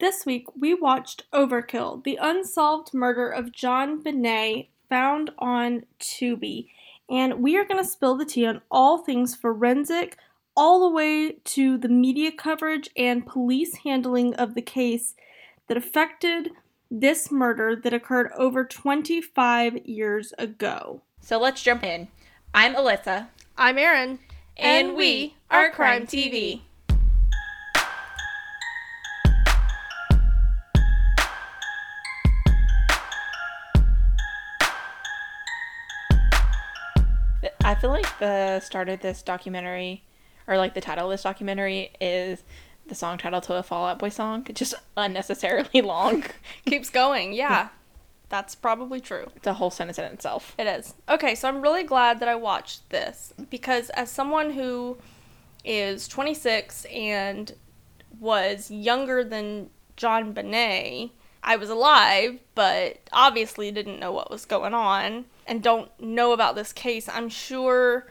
This week we watched Overkill, the unsolved murder of JonBenét, found on Tubi. And we are going to spill the tea on all things forensic, all the way to the media coverage and police handling of the case that affected this murder that occurred over 25 years ago. So let's jump in. I'm Alyssa. I'm Erin. And, we are Crime TV. Feel like the start of this documentary, or like the title of this documentary, is the song title to a Fall Out Boy song. It's just unnecessarily long. Keeps going, yeah. That's probably true. It's a whole sentence in itself. It is. Okay, so I'm really glad that I watched this because as someone who is 26 and was younger than JonBenét, I was alive, but obviously didn't know what was going on and don't know about this case. I'm sure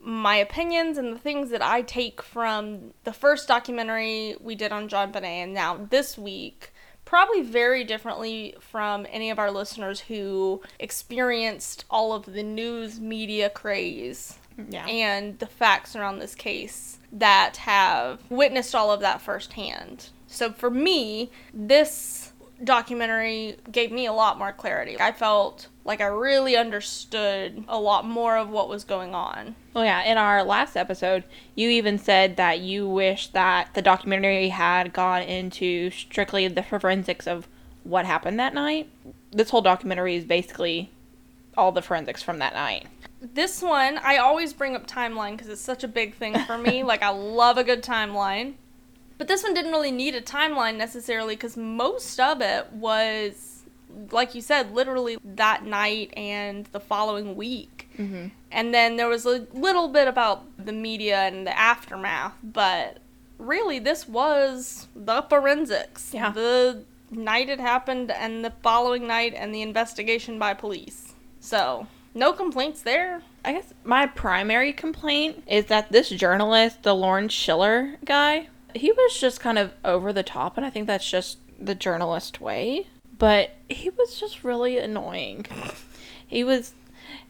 my opinions and the things that I take from the first documentary we did on JonBenét and now this week probably very differently from any of our listeners who experienced all of the news media craze Yeah. and the facts around this case that have witnessed all of that firsthand. So for me, this documentary gave me a lot more clarity. I felt like I really understood a lot more of what was going on. Well, yeah, in our last episode, you even said that you wish that the documentary had gone into strictly the forensics of what happened that night. This whole documentary is basically all the forensics from that night. This one, I always bring up timeline because it's such a big thing for me. like, I love a good timeline. But this one didn't really need a timeline necessarily because most of it was, like you said, literally that night and the following week. Mm-hmm. And then there was a little bit about the media and the aftermath, but really, this was the forensics. Yeah. The night it happened and the following night and the investigation by police. So, no complaints there. I guess my primary complaint is that this journalist, the Lawrence Schiller guy, he was just kind of over the top, and I think that's just the journalist way. But he was just really annoying. He was,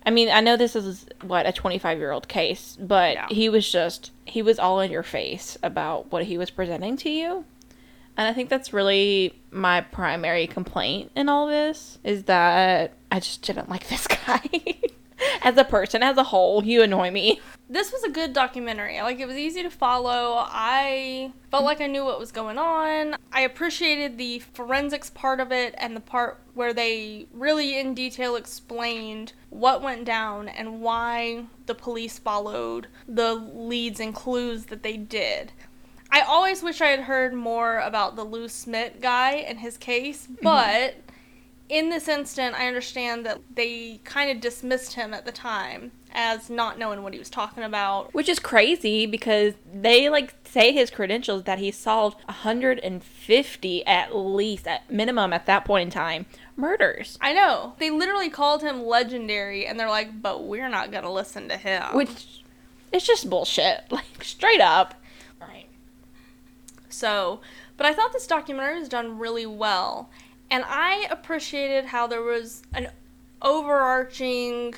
I mean, I know this is what a 25 year old case, but Yeah. he was just, he was all in your face about what he was presenting to you. And I think that's really my primary complaint in all this is that I just didn't like this guy. as a person, as a whole, you annoy me. This was a good documentary. Like, it was easy to follow. I felt like I knew what was going on. I appreciated the forensics part of it and the part where they really in detail explained what went down and why the police followed the leads and clues that they did. I always wish I had heard more about the Lou Smith guy and his case, mm-hmm. but in this instant, I understand that they kind of dismissed him at the time as not knowing what he was talking about. Which is crazy because they like say his credentials that he solved 150 at least, at minimum at that point in time, murders. I know. They literally called him legendary, and they're like, but we're not going to listen to him. Which is just bullshit. Like, straight up. Right. So, but I thought this documentary was done really well. And I appreciated how there was an overarching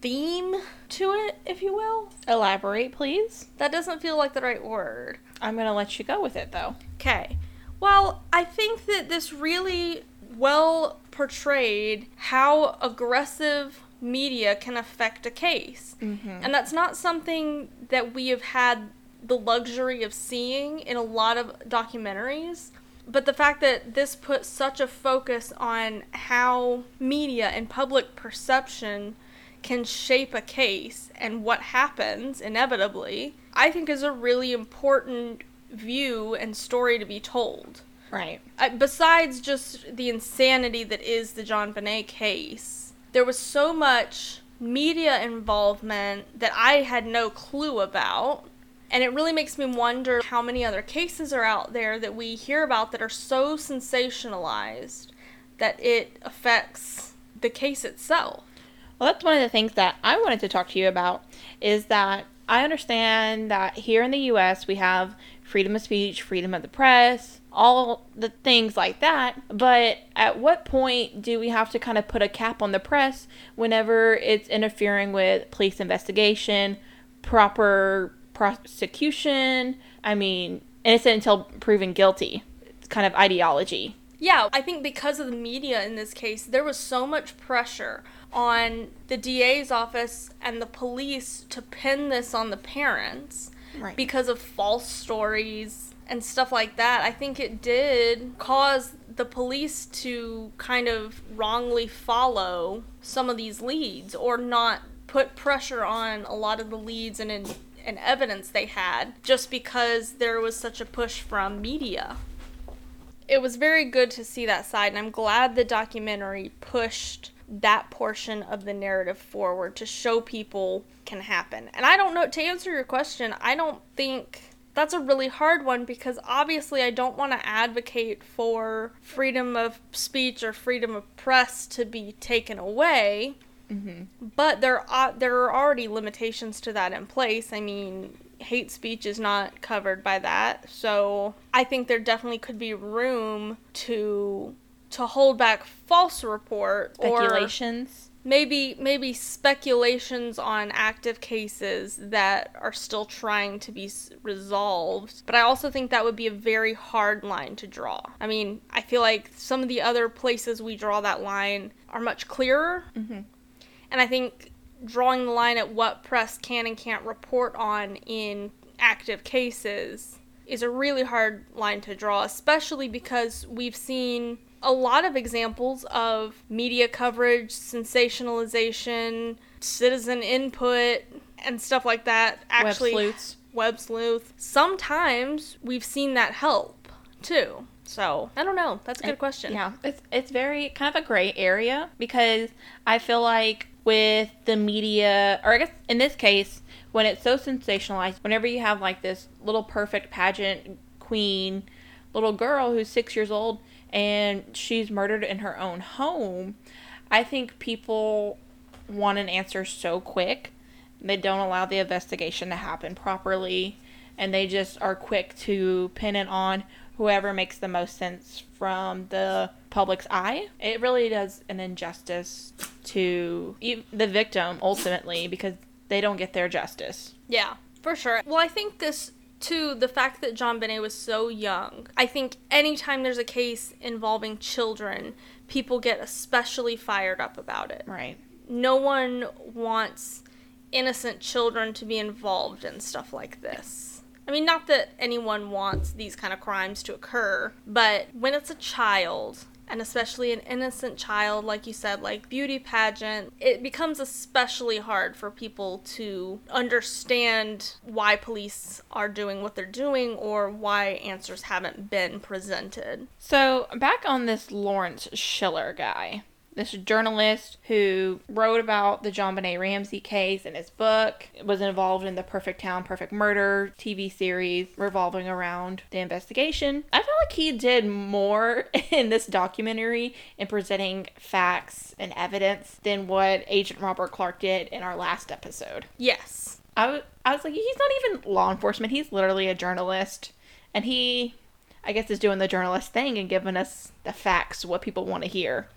theme to it, if you will. Elaborate, please. That doesn't feel like the right word. I'm gonna let you go with it though. Okay. Well, I think that this really well portrayed how aggressive media can affect a case. Mm-hmm. And that's not something that we have had the luxury of seeing in a lot of documentaries. But the fact that this put such a focus on how media and public perception can shape a case and what happens inevitably, I think is a really important view and story to be told. Right. I, besides just the insanity that is the JonBenét case, there was so much media involvement that I had no clue about. And it really makes me wonder how many other cases are out there that we hear about that are so sensationalized that it affects the case itself. Well, that's one of the things that I wanted to talk to you about is that I understand that here in the US we have freedom of speech, freedom of the press, all the things like that. But at what point do we have to kind of put a cap on the press whenever it's interfering with police investigation, proper prosecution? I mean, innocent until proven guilty. It's kind of ideology. Yeah, I think because of the media in this case, there was so much pressure on the DA's office and the police to pin this on the parents Right. because of false stories and stuff like that. I think it did cause the police to kind of wrongly follow some of these leads or not put pressure on a lot of the leads and, and evidence they had just because there was such a push from media it was very good to see that side, and I'm glad the documentary pushed that portion of the narrative forward to show people can happen. And I don't know, to answer your question, I don't think that's a really hard one because obviously I don't want to advocate for freedom of speech or freedom of press to be taken away. But there are there are already limitations to that in place. I mean, hate speech is not covered by that. So, I think there definitely could be room to to hold back false report or Speculations. maybe maybe speculations on active cases that are still trying to be resolved but i also think that would be a very hard line to draw i mean i feel like some of the other places we draw that line are much clearer Mhm. And i think drawing the line at what press can and can't report on in active cases is a really hard line to draw especially because we've seen a lot of examples of media coverage, sensationalization, citizen input, and stuff like that. Actually, Web sleuths. web sleuth. Sometimes we've seen that help too. So I don't know. That's a good It- question. Yeah, it's it's very kind of a gray area because I feel like with the media, or I guess in this case, when it's so sensationalized, whenever you have like this little perfect pageant queen, little girl who's six years old and she's murdered in her own home, I think people want an answer so quick. They don't allow the investigation to happen properly, and they just are quick to pin it on whoever makes the most sense from the public's eye. It really does an injustice to the victim ultimately because they don't get their justice. Yeah, for sure. Well, I think this too, the fact that JonBenét was so young. I think anytime there's a case involving children, people get especially fired up about it. Right. No one wants innocent children to be involved in stuff like this. I mean, not that anyone wants these kind of crimes to occur, but when it's a child, and especially an innocent child, like you said, like beauty pageant, it becomes especially hard for people to understand why police are doing what they're doing or why answers haven't been presented. So, back on this Lawrence Schiller guy, this journalist who wrote about the JonBenét Ramsey case in his book, was involved in the Perfect Town, Perfect Murder TV series revolving around the investigation. I felt like he did more in this documentary in presenting facts and evidence than what Agent Robert Clark did in our last episode. Yes. I was, I was like, he's not even law enforcement. He's literally a journalist. And he, I guess, is doing the journalist thing and giving us the facts, what people want to hear,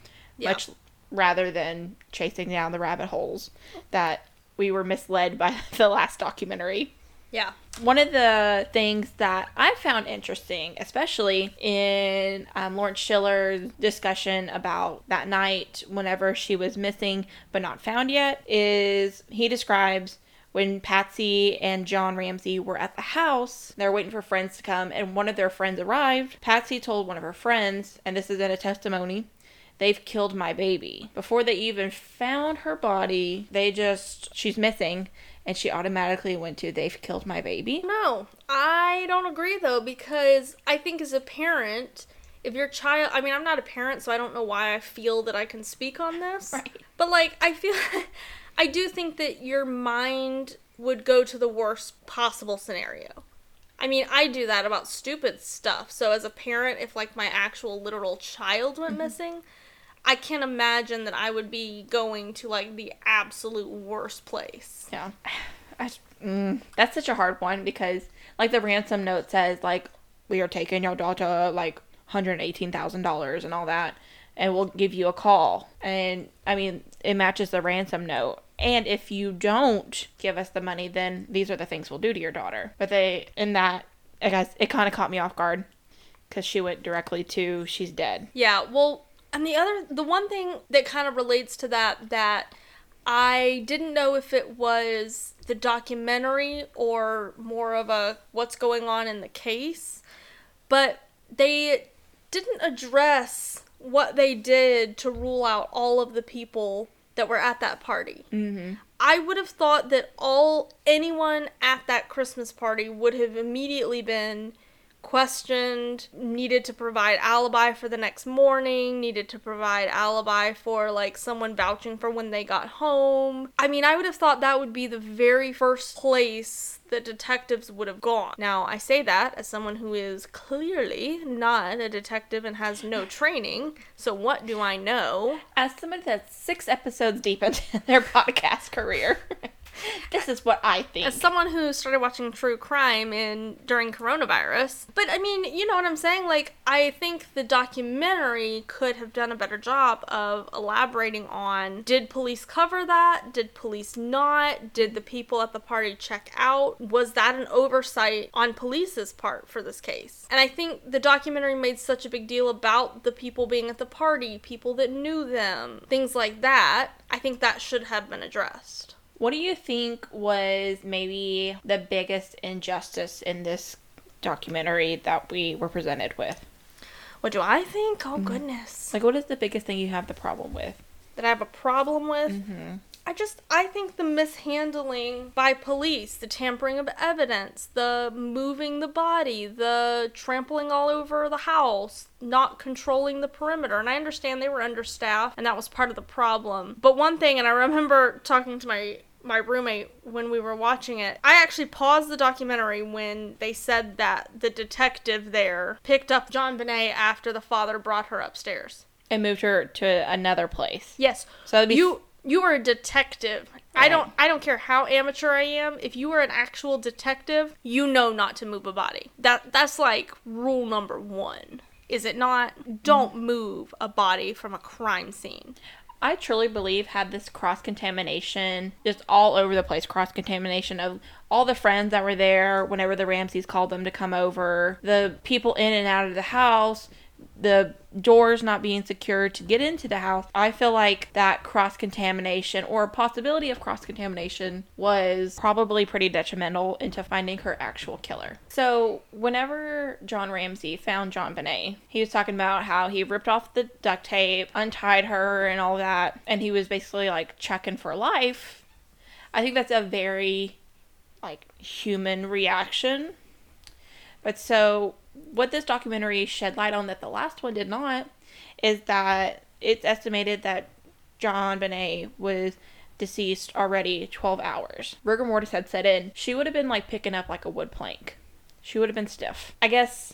Yeah. much rather than chasing down the rabbit holes that we were misled by the last documentary. Yeah. One of the things that I found interesting, especially in um, Lawrence Schiller's discussion about that night whenever she was missing but not found yet, is he describes when Patsy and John Ramsey were at the house, they were waiting for friends to come, and one of their friends arrived. Patsy told one of her friends, and this is in a testimony, they've killed my baby. Before they even found her body, they just, she's missing, and she automatically went to, they've killed my baby. No, I don't agree though because I think as a parent, if your child, I mean, I'm not a parent, so I don't know why I feel that I can speak on this. Right. But like, I feel, I do think that your mind would go to the worst possible scenario. I mean, I do that about stupid stuff. So as a parent, if like my actual literal child went mm-hmm. missing, I can't imagine that I would be going to like the absolute worst place. Yeah. I, mm, that's such a hard one because, like, the ransom note says, like, we are taking your daughter like $118,000 and all that, and we'll give you a call. And I mean, it matches the ransom note. And if you don't give us the money, then these are the things we'll do to your daughter. But they, in that, I guess it kind of caught me off guard because she went directly to she's dead. Yeah, well, and the other, the one thing that kind of relates to that, that I didn't know if it was the documentary or more of a what's going on in the case, but they didn't address what they did to rule out all of the people that were at that party. Mm-hmm. I would have thought that all anyone at that Christmas party would have immediately been questioned, needed to provide alibi for the next morning, needed to provide alibi for like someone vouching for when they got home. I mean, I would have thought that would be the very first place that detectives would have gone. Now, I say that as someone who is clearly not a detective and has no training. So, what do I know? As someone that's six episodes deep into their podcast career. this is what I think. As someone who started watching true crime in during coronavirus, but I mean, you know what I'm saying? Like, I think the documentary could have done a better job of elaborating on did police cover that? Did police not? Did the people at the party check out? Was that an oversight on police's part for this case? And I think the documentary made such a big deal about the people being at the party, people that knew them, things like that. I think that should have been addressed. What do you think was maybe the biggest injustice in this documentary that we were presented with? What do I think? Oh, goodness. Like, what is the biggest thing you have the problem with? that I have a problem with. Mm-hmm. I just I think the mishandling by police, the tampering of evidence, the moving the body, the trampling all over the house, not controlling the perimeter. And I understand they were understaffed and that was part of the problem. But one thing and I remember talking to my my roommate when we were watching it. I actually paused the documentary when they said that the detective there picked up JonBenét after the father brought her upstairs. And moved her to another place. Yes. So that'd be you you are a detective. I don't I don't care how amateur I am. If you are an actual detective, you know not to move a body. That that's like rule number 1. Is it not? Don't move a body from a crime scene. I truly believe had this cross contamination just all over the place cross contamination of all the friends that were there whenever the Ramseys called them to come over, the people in and out of the house, the doors not being secured to get into the house. I feel like that cross contamination or possibility of cross contamination was probably pretty detrimental into finding her actual killer. So, whenever John Ramsey found JonBenét, he was talking about how he ripped off the duct tape, untied her, and all that, and he was basically like checking for life. I think that's a very like human reaction. But so what this documentary shed light on that the last one did not is that it's estimated that JonBenét was deceased already 12 hours. Rigor mortis had set in. She would have been like picking up like a wood plank. She would have been stiff. I guess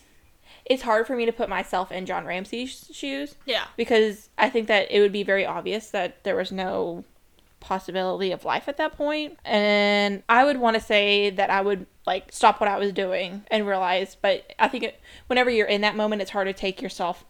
it's hard for me to put myself in John Ramsey's shoes Yeah. because I think that it would be very obvious that there was no possibility of life at that point. And I would want to say that I would like stop what I was doing and realize, but I think it, whenever you're in that moment, it's hard to take yourself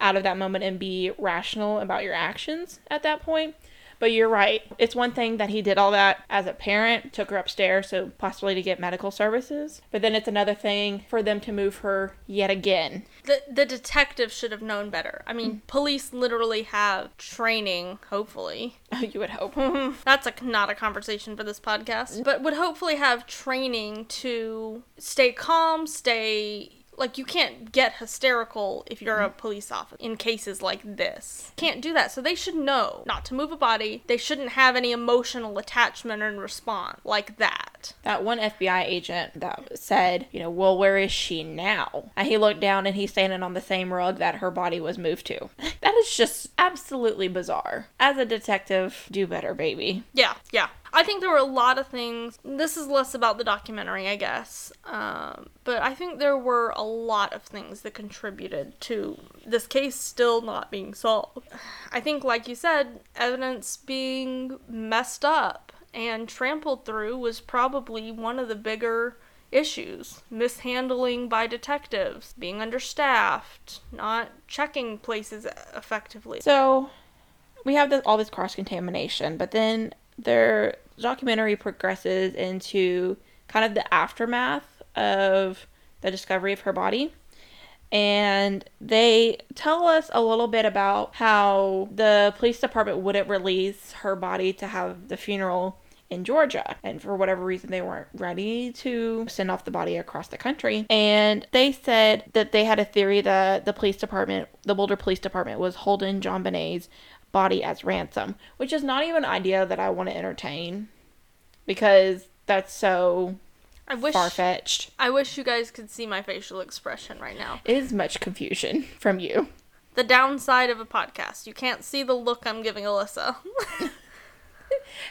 out of that moment and be rational about your actions at that point. But you're right. It's one thing that he did all that as a parent, took her upstairs, so possibly to get medical services. But then it's another thing for them to move her yet again. The the detective should have known better. I mean, police literally have training, hopefully. you would hope. That's a not a conversation for this podcast, but would hopefully have training to stay calm, stay like you can't get hysterical if you're a mm-hmm. police officer in cases like this. Can't do that. So they should know not to move a body. They shouldn't have any emotional attachment and response like that. That one FBI agent that said, you know, well, where is she now? And he looked down and he's standing on the same rug that her body was moved to. that is just absolutely bizarre. As a detective, do better, baby. Yeah, yeah. I think there were a lot of things. This is less about the documentary, I guess. Um, but I think there were a lot of things that contributed to this case still not being solved. I think, like you said, evidence being messed up and trampled through was probably one of the bigger issues mishandling by detectives, being understaffed, not checking places effectively. So we have this, all this cross contamination, but then their documentary progresses into kind of the aftermath of the discovery of her body. And they tell us a little bit about how the police department wouldn't release her body to have the funeral in Georgia. And for whatever reason, they weren't ready to send off the body across the country. And they said that they had a theory that the police department, the Boulder Police Department, was holding JonBenét's body as ransom, which is not even an idea that I want to entertain because that's so I wish far fetched. I wish you guys could see my facial expression right now. It is much confusion from you. The downside of a podcast. You can't see the look I'm giving Alyssa.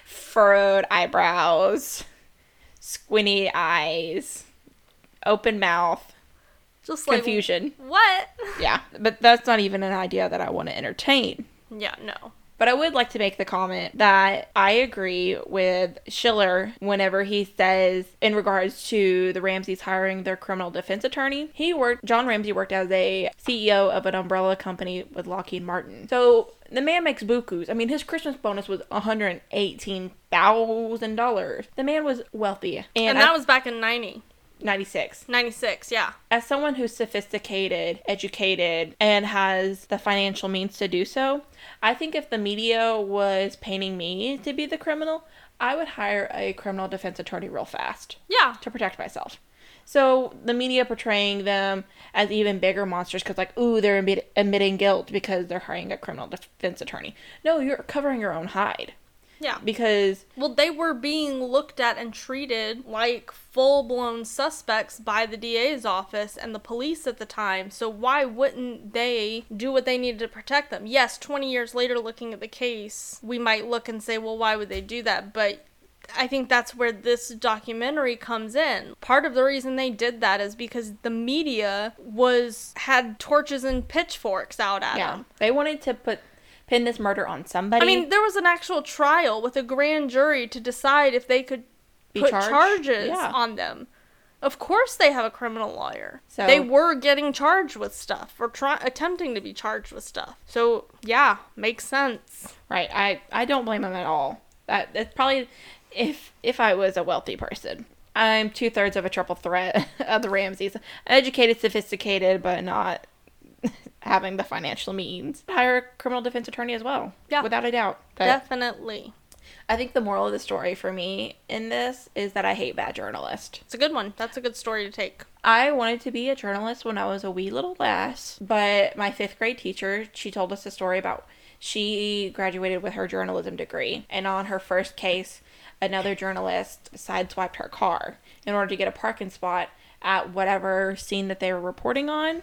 Furrowed eyebrows, squinty eyes, open mouth, Just like confusion. What? Yeah, but that's not even an idea that I want to entertain. Yeah, no. But I would like to make the comment that I agree with Schiller whenever he says, in regards to the Ramseys hiring their criminal defense attorney, he worked, John Ramsey worked as a CEO of an umbrella company with Lockheed Martin. So the man makes bukus. I mean, his Christmas bonus was $118,000. The man was wealthy. And, And, that was back in 90, 96 96, yeah. as someone who's sophisticated, educated, and has the financial means to do so, I think if the media was painting me to be the criminal, I would hire a criminal defense attorney real fast Yeah. to protect myself. So the media portraying them as even bigger monsters because, like, ooh, they're admit- admitting guilt because they're hiring a criminal defense attorney. No, you're covering your own hide Yeah. because Well, they were being looked at and treated like full blown suspects by the DA's office and the police at the time. So, why wouldn't they do what they needed to protect them? Yes, 20 years later, looking at the case, we might look and say, well, why would they do that? But I think that's where this documentary comes in. Part of the reason they did that is because the media was had torches and pitchforks out at yeah, them. they wanted to put pin this murder on somebody. I mean, there was an actual trial with a grand jury to decide if they could Be put charged? charges Yeah. on them. Of course, they have a criminal lawyer. So- they were getting charged with stuff or try- attempting to be charged with stuff. So yeah, makes sense. Right. I I don't blame them at all. That that's probably if if I was a wealthy person. I'm two thirds of a triple threat of the Ramseys. Educated, sophisticated, but not having the financial means. Hire a criminal defense attorney as well. Yeah. Without a doubt. Definitely, I think the moral of the story for me in this is that I hate bad journalists. it's a good one. That's a good story to take. I wanted to be a journalist when I was a wee little lass, but my fifth grade teacher, she told us a story about she graduated with her journalism degree, and on her first case, another journalist sideswiped her car in order to get a parking spot at whatever scene that they were reporting on,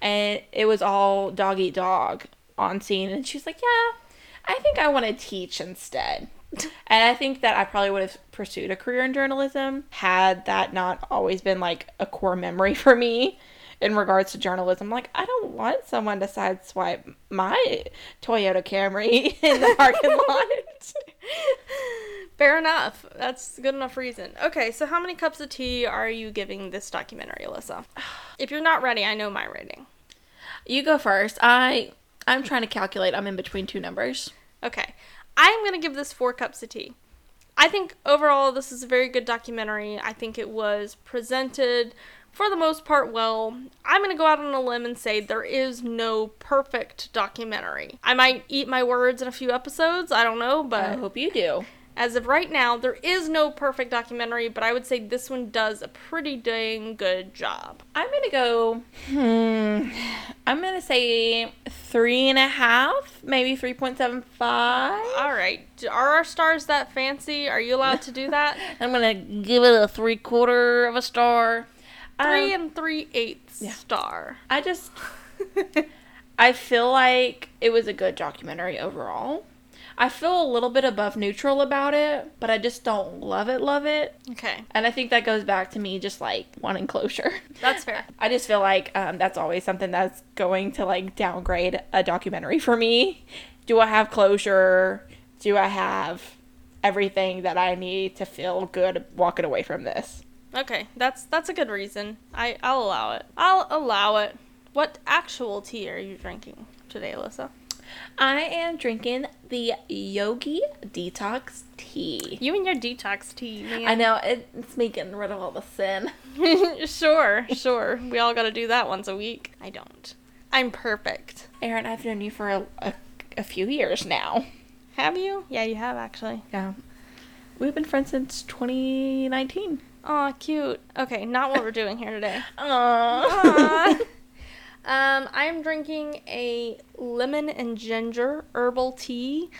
and it was all dog eat dog on scene, and she's like, "Yeah, I think I want to teach instead." And I think that I probably would have pursued a career in journalism had that not always been like a core memory for me in regards to journalism. Like, I don't want someone to sideswipe my Toyota Camry in the parking lot. Fair enough. That's good enough reason. Okay, so how many cups of tea are you giving this documentary, Alyssa? If you're not ready, I know my rating. You go first. I I'm trying to calculate. I'm in between two numbers. Okay. I'm going to give this four cups of tea. I think overall this is a very good documentary. I think it was presented for the most part well. I'm going to go out on a limb and say there is no perfect documentary. I might eat my words in a few episodes, I don't know, but I hope you do. As of right now, there is no perfect documentary, but I would say this one does a pretty dang good job. I'm gonna go. Hmm. I'm gonna say three and a half, maybe three point seven five. All right. Are our stars that fancy? Are you allowed to do that? I'm gonna give it a three quarter of a star. Three Um, and three eighths star. I just I feel like it was a good documentary overall. I feel a little bit above neutral about it, but I just don't love it, love it. Okay, And I think that goes back to me just like wanting closure. that's fair. I just feel like um, that's always something that's going to like downgrade a documentary for me. Do I have closure? Do I have everything that I need to feel good walking away from this? Okay, that's that's a good reason. I I'll allow it. I'll allow it. What actual tea are you drinking today, Alyssa? I am drinking the Yogi Detox Tea. You and your detox tea, man. I know it's me getting rid of all the sin. sure, sure. We all got to do that once a week. I don't. I'm perfect. Erin, I've known you for a, a, a few years now. Have you? Yeah, you have actually. Yeah. We've been friends since 2019. Aw, cute. Okay, not what we're doing here today. Aww. Um, I'm drinking a lemon and ginger herbal tea.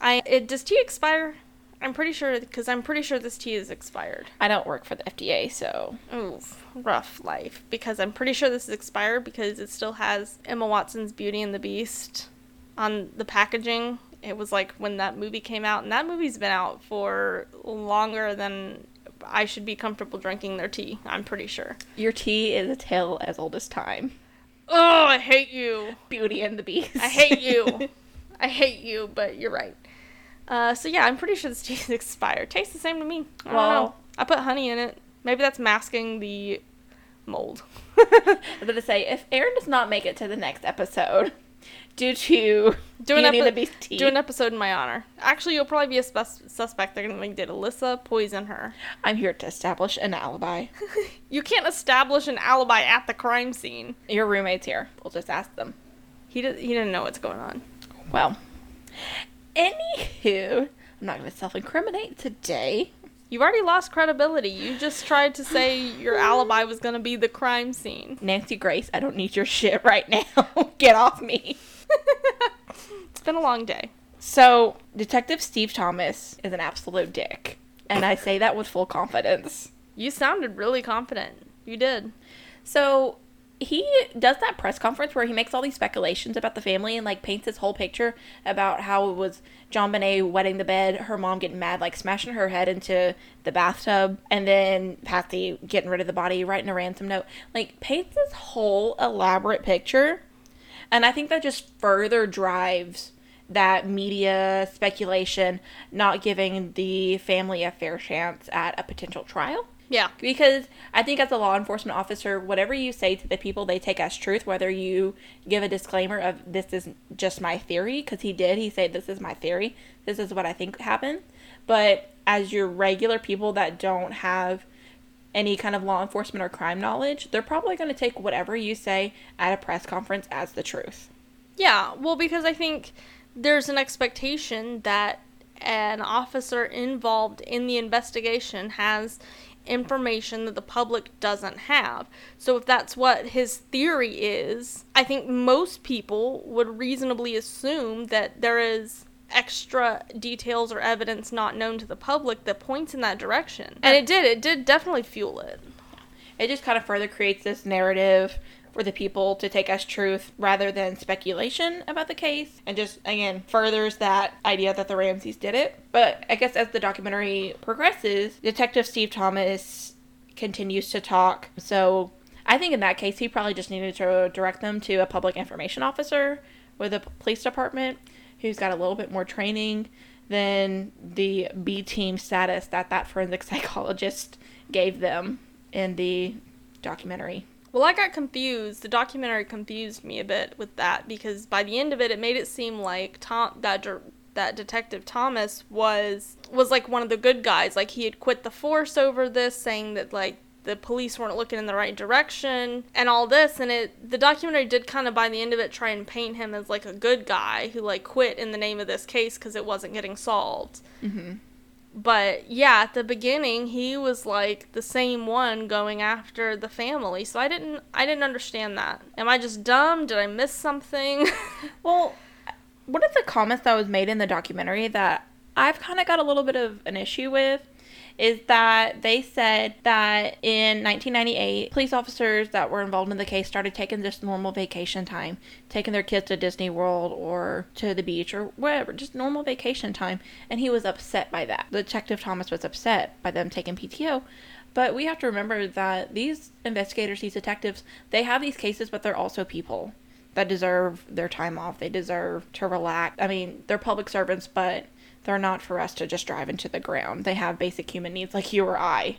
I it does tea expire? I'm pretty sure because I'm pretty sure this tea is expired. I don't work for the FDA, so Oof, rough life. Because I'm pretty sure this is expired because it still has Emma Watson's Beauty and the Beast on the packaging. It was like when that movie came out, and that movie's been out for longer than I should be comfortable drinking their tea. I'm pretty sure. your tea is a tale as old as time. Oh, I hate you. Beauty and the Beast. I hate you. I hate you, but you're right. Uh, so yeah, I'm pretty sure this tea is expired. Tastes the same to me. I don't know. I put honey in it. Maybe that's masking the mold. I was gonna say if Erin does not make it to the next episode due to Do an, epi- do an episode in my honor. Actually, you'll probably be a sus- suspect. They're gonna think did Alyssa poison her? I'm here to establish an alibi. You can't establish an alibi at the crime scene. Your roommate's here. We'll just ask them. He did. He didn't know what's going on. Well, anywho, I'm not gonna self-incriminate today. You've already lost credibility. You just tried to say your alibi was gonna be the crime scene. Nancy Grace, I don't need your shit right now. Get off me. It's been a long day. So, Detective Steve Thomas is an absolute dick. And I say that with full confidence. You sounded really confident. You did. So, he does that press conference where he makes all these speculations about the family and like paints this whole picture about how it was JonBenét wetting the bed, her mom getting mad, like smashing her head into the bathtub, and then Patsy getting rid of the body, writing a ransom note. Like, paints this whole elaborate picture. And I think that just further drives that media speculation, not giving the family a fair chance at a potential trial. Yeah. Because I think as a law enforcement officer, whatever you say to the people, they take as truth, whether you give a disclaimer of this is just my theory, because he did, he said, this is my theory, this is what I think happened. But as your regular people that don't have any kind of law enforcement or crime knowledge, they're probably going to take whatever you say at a press conference as the truth. Yeah, well, because I think there's an expectation that an officer involved in the investigation has information that the public doesn't have. So if that's what his theory is, I think most people would reasonably assume that there is extra details or evidence not known to the public that points in that direction. And it did, it did definitely fuel it. It just kind of further creates this narrative for the people to take as truth rather than speculation about the case and just again furthers that idea that the Ramseys did it. But I guess as the documentary progresses, Detective Steve Thomas continues to talk. So I think in that case he probably just needed to direct them to a public information officer with a police department who's got a little bit more training than the B team status that that forensic psychologist gave them in the documentary. Well, I got confused. The documentary confused me a bit with that because by the end of it, it made it seem like Tom that dir- that detective Thomas was was like one of the good guys. Like he had quit the force over this, saying that like the police weren't looking in the right direction and all this. And it the documentary did kind of by the end of it try and paint him as like a good guy who like quit in the name of this case because it wasn't getting solved. Mm-hmm. But yeah, at the beginning he was like the same one going after the family. So I didn't I didn't understand that. Am I just dumb? Did I miss something? Well, one of the comments that was made in the documentary that I've kind of got a little bit of an issue with is that they said that in 1998, police officers that were involved in the case started taking just normal vacation time, taking their kids to Disney World or to the beach or wherever, just normal vacation time. And he was upset by that. Detective Thomas was upset by them taking PTO. But we have to remember that these investigators, these detectives, they have these cases, but they're also people that deserve their time off. They deserve to relax. I mean, they're public servants, but they're not for us to just drive into the ground. They have basic human needs like you or I.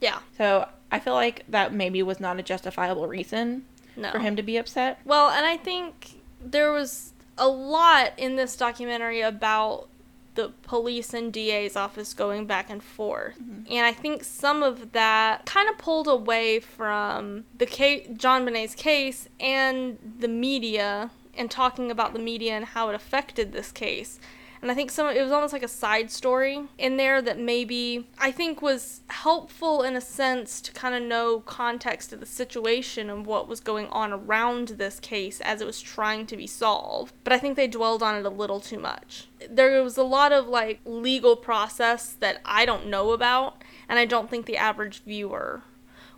Yeah. So I feel like that maybe was not a justifiable reason No. for him to be upset. Well, and I think there was a lot in this documentary about the police and DA's office going back and forth. Mm-hmm. And I think some of that kind of pulled away from the case, JonBenét's case and the media and talking about the media and how it affected this case. And I think some it was almost like a side story in there that maybe I think was helpful in a sense to kind of know context of the situation and what was going on around this case as it was trying to be solved. But I think they dwelled on it a little too much. There was a lot of like legal process that I don't know about and I don't think the average viewer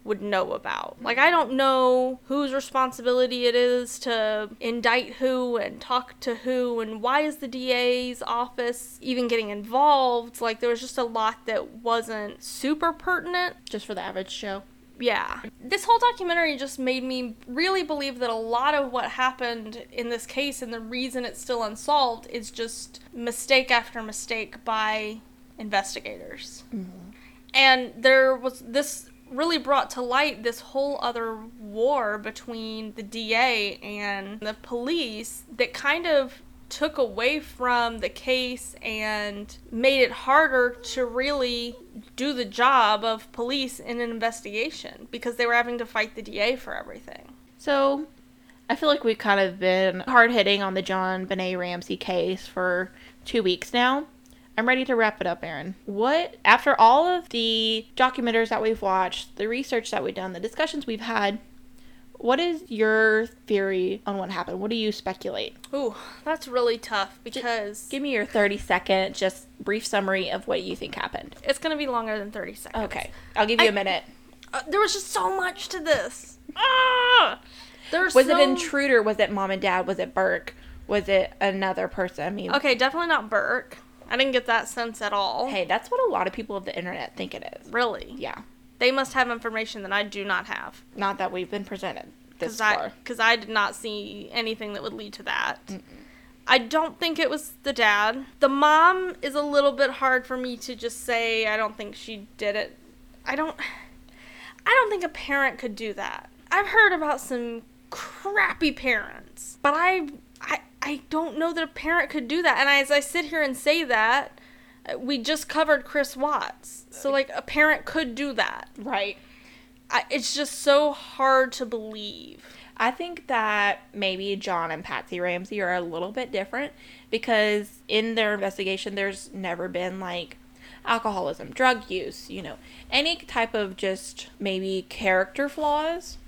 would know about. Like, I don't know whose responsibility it is to indict who and talk to who, and why is the DA's office even getting involved. Like, there was just a lot that wasn't super pertinent. Just for the average show. Yeah. This whole documentary just made me really believe that a lot of what happened in this case and the reason it's still unsolved is just mistake after mistake by investigators. Mm-hmm. And there was this really brought to light this whole other war between the DA and the police that kind of took away from the case and made it harder to really do the job of police in an investigation because they were having to fight the DA for everything. So I feel like we've kind of been hard hitting on the JonBenét Ramsey case for two weeks now. I'm ready to wrap it up, Erin. What, after all of the documentaries that we've watched, the research that we've done, the discussions we've had, what is your theory on what happened? What do you speculate? Ooh, that's really tough because Give me your 30 second, just brief summary of what you think happened. it's going to be longer than 30 seconds. Okay, I'll give you I- a minute. Uh, there was just so much to this. Ah! There's Was so... it intruder? Was it mom and dad? Was it Burke? Was it another person? I mean, Okay, definitely not Burke. I didn't get that sense at all. hey, that's what a lot of people of the internet think it is. Really? Yeah. They must have information that I do not have. Not that we've been presented this Because I, far. 'cause I did not see anything that would lead to that. I don't think it was the dad. The mom is a little bit hard for me to just say. I don't think she did it. I don't. I don't think a parent could do that. I've heard about some crappy parents, but I, I, I don't know that a parent could do that. And as I sit here and say that, uh, we just covered Chris Watts, so like a parent could do that. Right. I, it's just so hard to believe. I think that maybe John and Patsy Ramsey are a little bit different because in their investigation, there's never been like alcoholism, drug use, you know, any type of just maybe character flaws.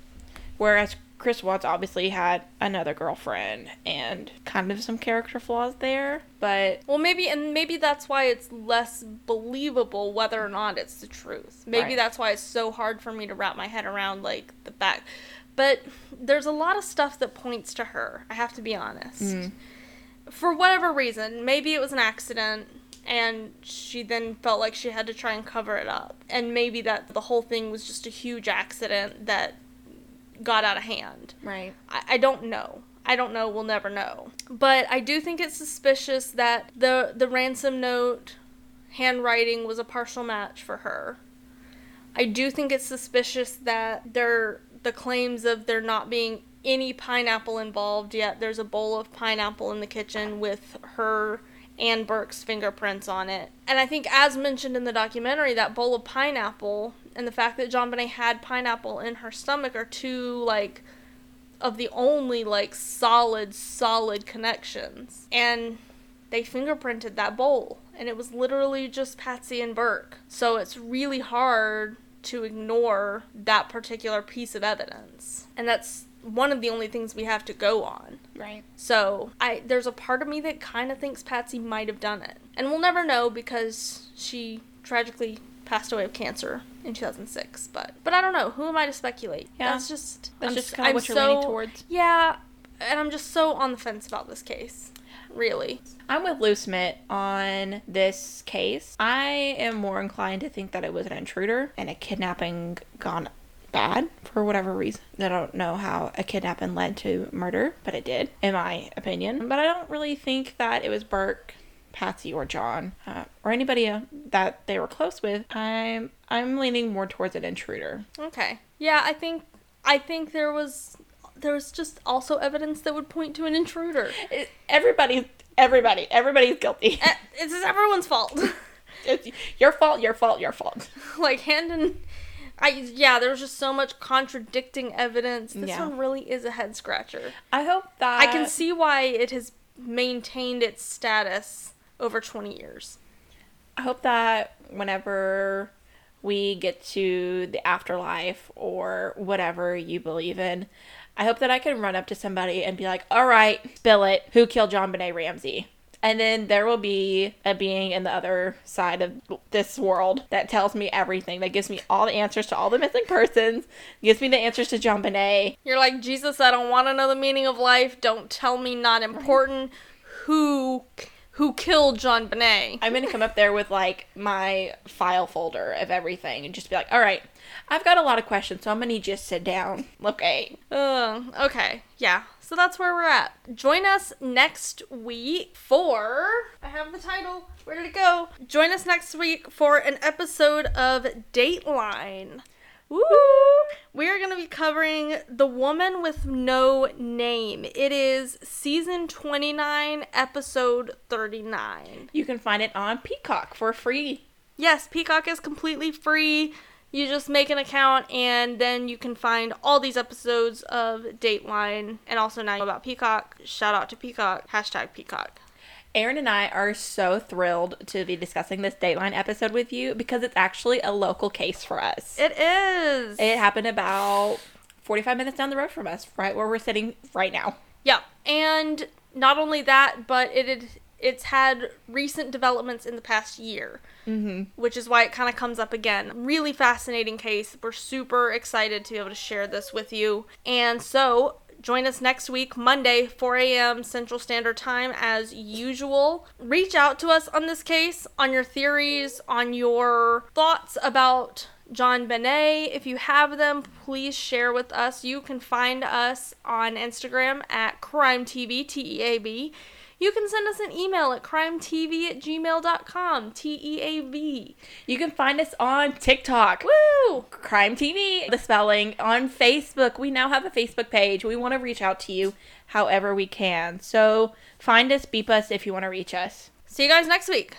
Whereas Chris Watts obviously had another girlfriend and kind of some character flaws there. But Well, maybe, and maybe that's why it's less believable whether or not it's the truth. Maybe Right. that's why it's so hard for me to wrap my head around, like, the back. But there's a lot of stuff that points to her, I have to be honest. Mm. For whatever reason, maybe it was an accident and she then felt like she had to try and cover it up. And maybe that the whole thing was just a huge accident that got out of hand. right. I, I don't know. I don't know. We'll never know. But I do think it's suspicious that the the ransom note handwriting was a partial match for her. I do think it's suspicious that there the claims of there not being any pineapple involved yet there's a bowl of pineapple in the kitchen with her and Burke's fingerprints on it. And I think as mentioned in the documentary that bowl of pineapple and the fact that JonBenét had pineapple in her stomach are two like of the only like solid solid connections. And they fingerprinted that bowl and it was literally just Patsy and Burke. So it's really hard to ignore that particular piece of evidence. And that's one of the only things we have to go on. Right. so I there's a part of me that kind of thinks Patsy might have done it, and we'll never know because she tragically passed away of cancer in 2006. But but I don't know. Who am I to speculate? Yeah. that's just That's I'm just kinda I'm what you're so, leaning towards. Yeah, and I'm just so on the fence about this case. Really. I'm with Lou Smith on this case. I am more inclined to think that it was an intruder and a kidnapping gone bad for whatever reason. I don't know how a kidnapping led to murder, but it did, in my opinion. But I don't really think that it was Burke, Patsy, or John, uh, or anybody uh, that they were close with. I'm I'm leaning more towards an intruder. Okay. Yeah, I think I think there was there was just also evidence that would point to an intruder. It, everybody's everybody everybody's guilty. It's just everyone's fault. it's your fault. Your fault. Your fault. like Handon I yeah, there was just so much contradicting evidence. This Yeah. one really is a head scratcher. I hope that I can see why it has maintained its status over 20 years. I hope that whenever we get to the afterlife or whatever you believe in, I hope that I can run up to somebody and be like, all right, spill it. Who killed JonBenét Ramsey? And then there will be a being in the other side of this world that tells me everything, that gives me all the answers to all the missing persons, gives me the answers to JonBenét. You're like, Jesus, I don't want to know the meaning of life. Don't tell me not important. Who who killed JonBenét. I'm gonna come up there with like my file folder of everything and just be like, all right, I've got a lot of questions, so I'm gonna need you to sit down. Okay. Uh, okay, yeah. So that's where we're at. Join us next week for. I have the title. Where did it go? Join us next week for an episode of Dateline. Woo! We are going to be covering The Woman with No Name. It is season 29, episode 39. You can find it on Peacock for free. Yes, Peacock is completely free. You just make an account and then you can find all these episodes of Dateline. And also now you know about Peacock. Shout out to Peacock. Hashtag Peacock. Erin and I are so thrilled to be discussing this Dateline episode with you because it's actually a local case for us. It is. It happened about 45 minutes down the road from us, right where we're sitting right now. yeah. And not only that, but it had, it's had recent developments in the past year. Mm-hmm. which is why it kind of comes up again. Really fascinating case. We're super excited to be able to share this with you. And so, join us next week, Monday, 4 a.m. Central Standard Time, as usual. Reach out to us on this case, on your theories, on your thoughts about JonBenét. If you have them, please share with us. You can find us on Instagram at CrimeTV, T E A B. You can send us an email at crimetv at gmail.com, T E A V. You can find us on TikTok. Woo! Crime TV, the spelling on Facebook. We now have a Facebook page. We want to reach out to you however we can. So find us, beep us if you want to reach us. See you guys next week.